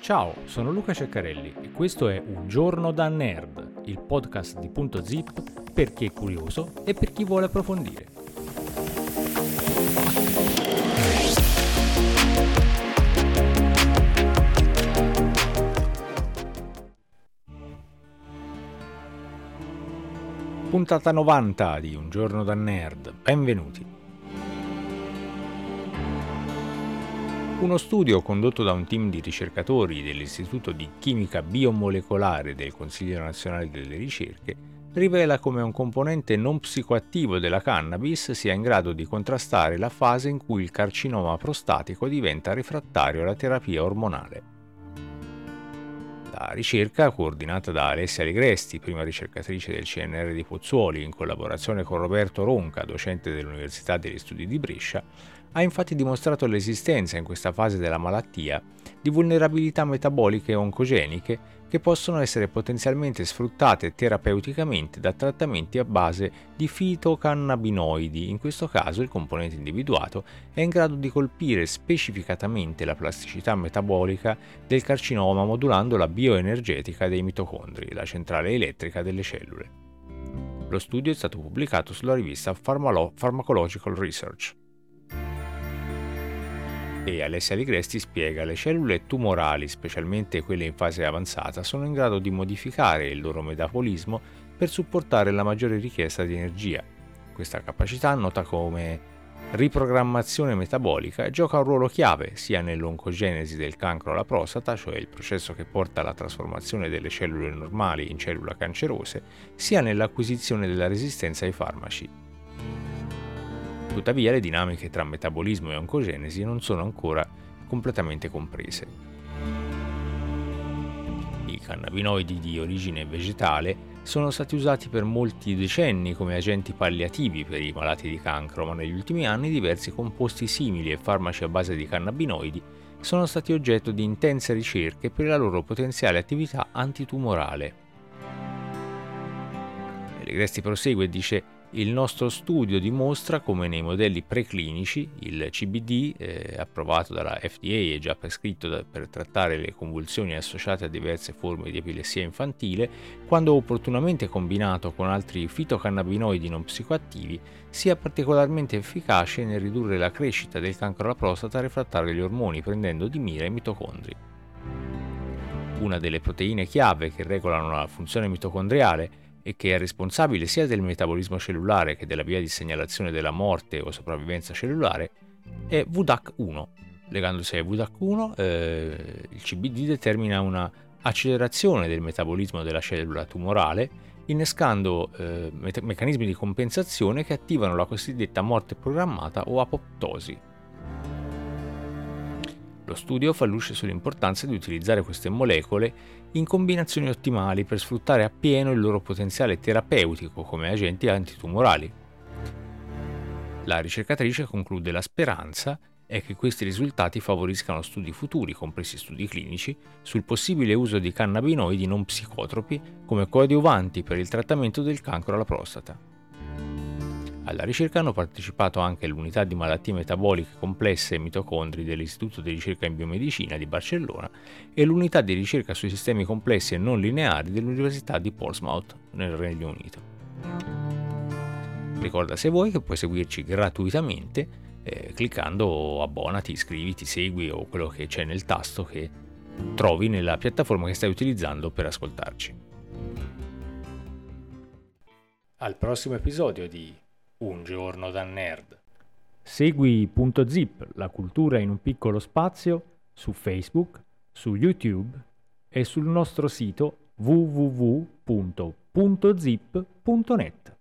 Ciao, sono Luca Ceccarelli e questo è Un giorno da nerd, il podcast di Punto Zip per chi è curioso e per chi vuole approfondire. Puntata 90 di Un giorno da nerd, benvenuti. Uno studio condotto da un team di ricercatori dell'Istituto di Chimica Biomolecolare del Consiglio nazionale delle ricerche rivela come un componente non psicoattivo della cannabis sia in grado di contrastare la fase in cui il carcinoma prostatico diventa refrattario alla terapia ormonale. La ricerca, coordinata da Alessia Ligresti, prima ricercatrice del CNR di Pozzuoli, in collaborazione con Roberto Ronca, docente dell'Università degli Studi di Brescia, ha infatti dimostrato l'esistenza in questa fase della malattia di vulnerabilità metaboliche oncogeniche che possono essere potenzialmente sfruttate terapeuticamente da trattamenti a base di fitocannabinoidi. In questo caso il componente individuato è in grado di colpire specificatamente la plasticità metabolica del carcinoma modulando la bioenergetica dei mitocondri, la centrale elettrica delle cellule. Lo studio è stato pubblicato sulla rivista Pharmacological Research e Alessia Ligresti spiega le cellule tumorali, specialmente quelle in fase avanzata, sono in grado di modificare il loro metabolismo per supportare la maggiore richiesta di energia. Questa capacità, nota come riprogrammazione metabolica, gioca un ruolo chiave sia nell'oncogenesi del cancro alla prostata, cioè il processo che porta alla trasformazione delle cellule normali in cellule cancerose, sia nell'acquisizione della resistenza ai farmaci. Tuttavia le dinamiche tra metabolismo e oncogenesi non sono ancora completamente comprese. I cannabinoidi di origine vegetale sono stati usati per molti decenni come agenti palliativi per i malati di cancro, ma negli ultimi anni diversi composti simili e farmaci a base di cannabinoidi sono stati oggetto di intense ricerche per la loro potenziale attività antitumorale. Legresti prosegue e dice il nostro studio dimostra come nei modelli preclinici il CBD, eh, approvato dalla FDA e già prescritto da, per trattare le convulsioni associate a diverse forme di epilessia infantile, quando opportunamente combinato con altri fitocannabinoidi non psicoattivi, sia particolarmente efficace nel ridurre la crescita del cancro alla prostata refrattario agli ormoni, prendendo di mira i mitocondri. Una delle proteine chiave che regolano la funzione mitocondriale e che è responsabile sia del metabolismo cellulare che della via di segnalazione della morte o sopravvivenza cellulare, è VDAC1. Legandosi a VDAC1, eh, il CBD determina una accelerazione del metabolismo della cellula tumorale, innescando eh, me- meccanismi di compensazione che attivano la cosiddetta morte programmata o apoptosi. Lo studio fa luce sull'importanza di utilizzare queste molecole in combinazioni ottimali per sfruttare appieno il loro potenziale terapeutico come agenti antitumorali. La ricercatrice conclude la speranza è che questi risultati favoriscano studi futuri, compresi studi clinici, sul possibile uso di cannabinoidi non psicotropi come coadiuvanti per il trattamento del cancro alla prostata. Alla ricerca hanno partecipato anche l'unità di malattie metaboliche complesse e mitocondri dell'Istituto di ricerca in biomedicina di Barcellona e l'unità di ricerca sui sistemi complessi e non lineari dell'Università di Portsmouth nel Regno Unito. Ricorda se vuoi che puoi seguirci gratuitamente eh, cliccando abbonati, iscriviti, segui o quello che c'è nel tasto che trovi nella piattaforma che stai utilizzando per ascoltarci. Al prossimo episodio di un giorno da nerd. Segui Punto Zip, la cultura in un piccolo spazio, su Facebook, su YouTube e sul nostro sito www.puntozip.net.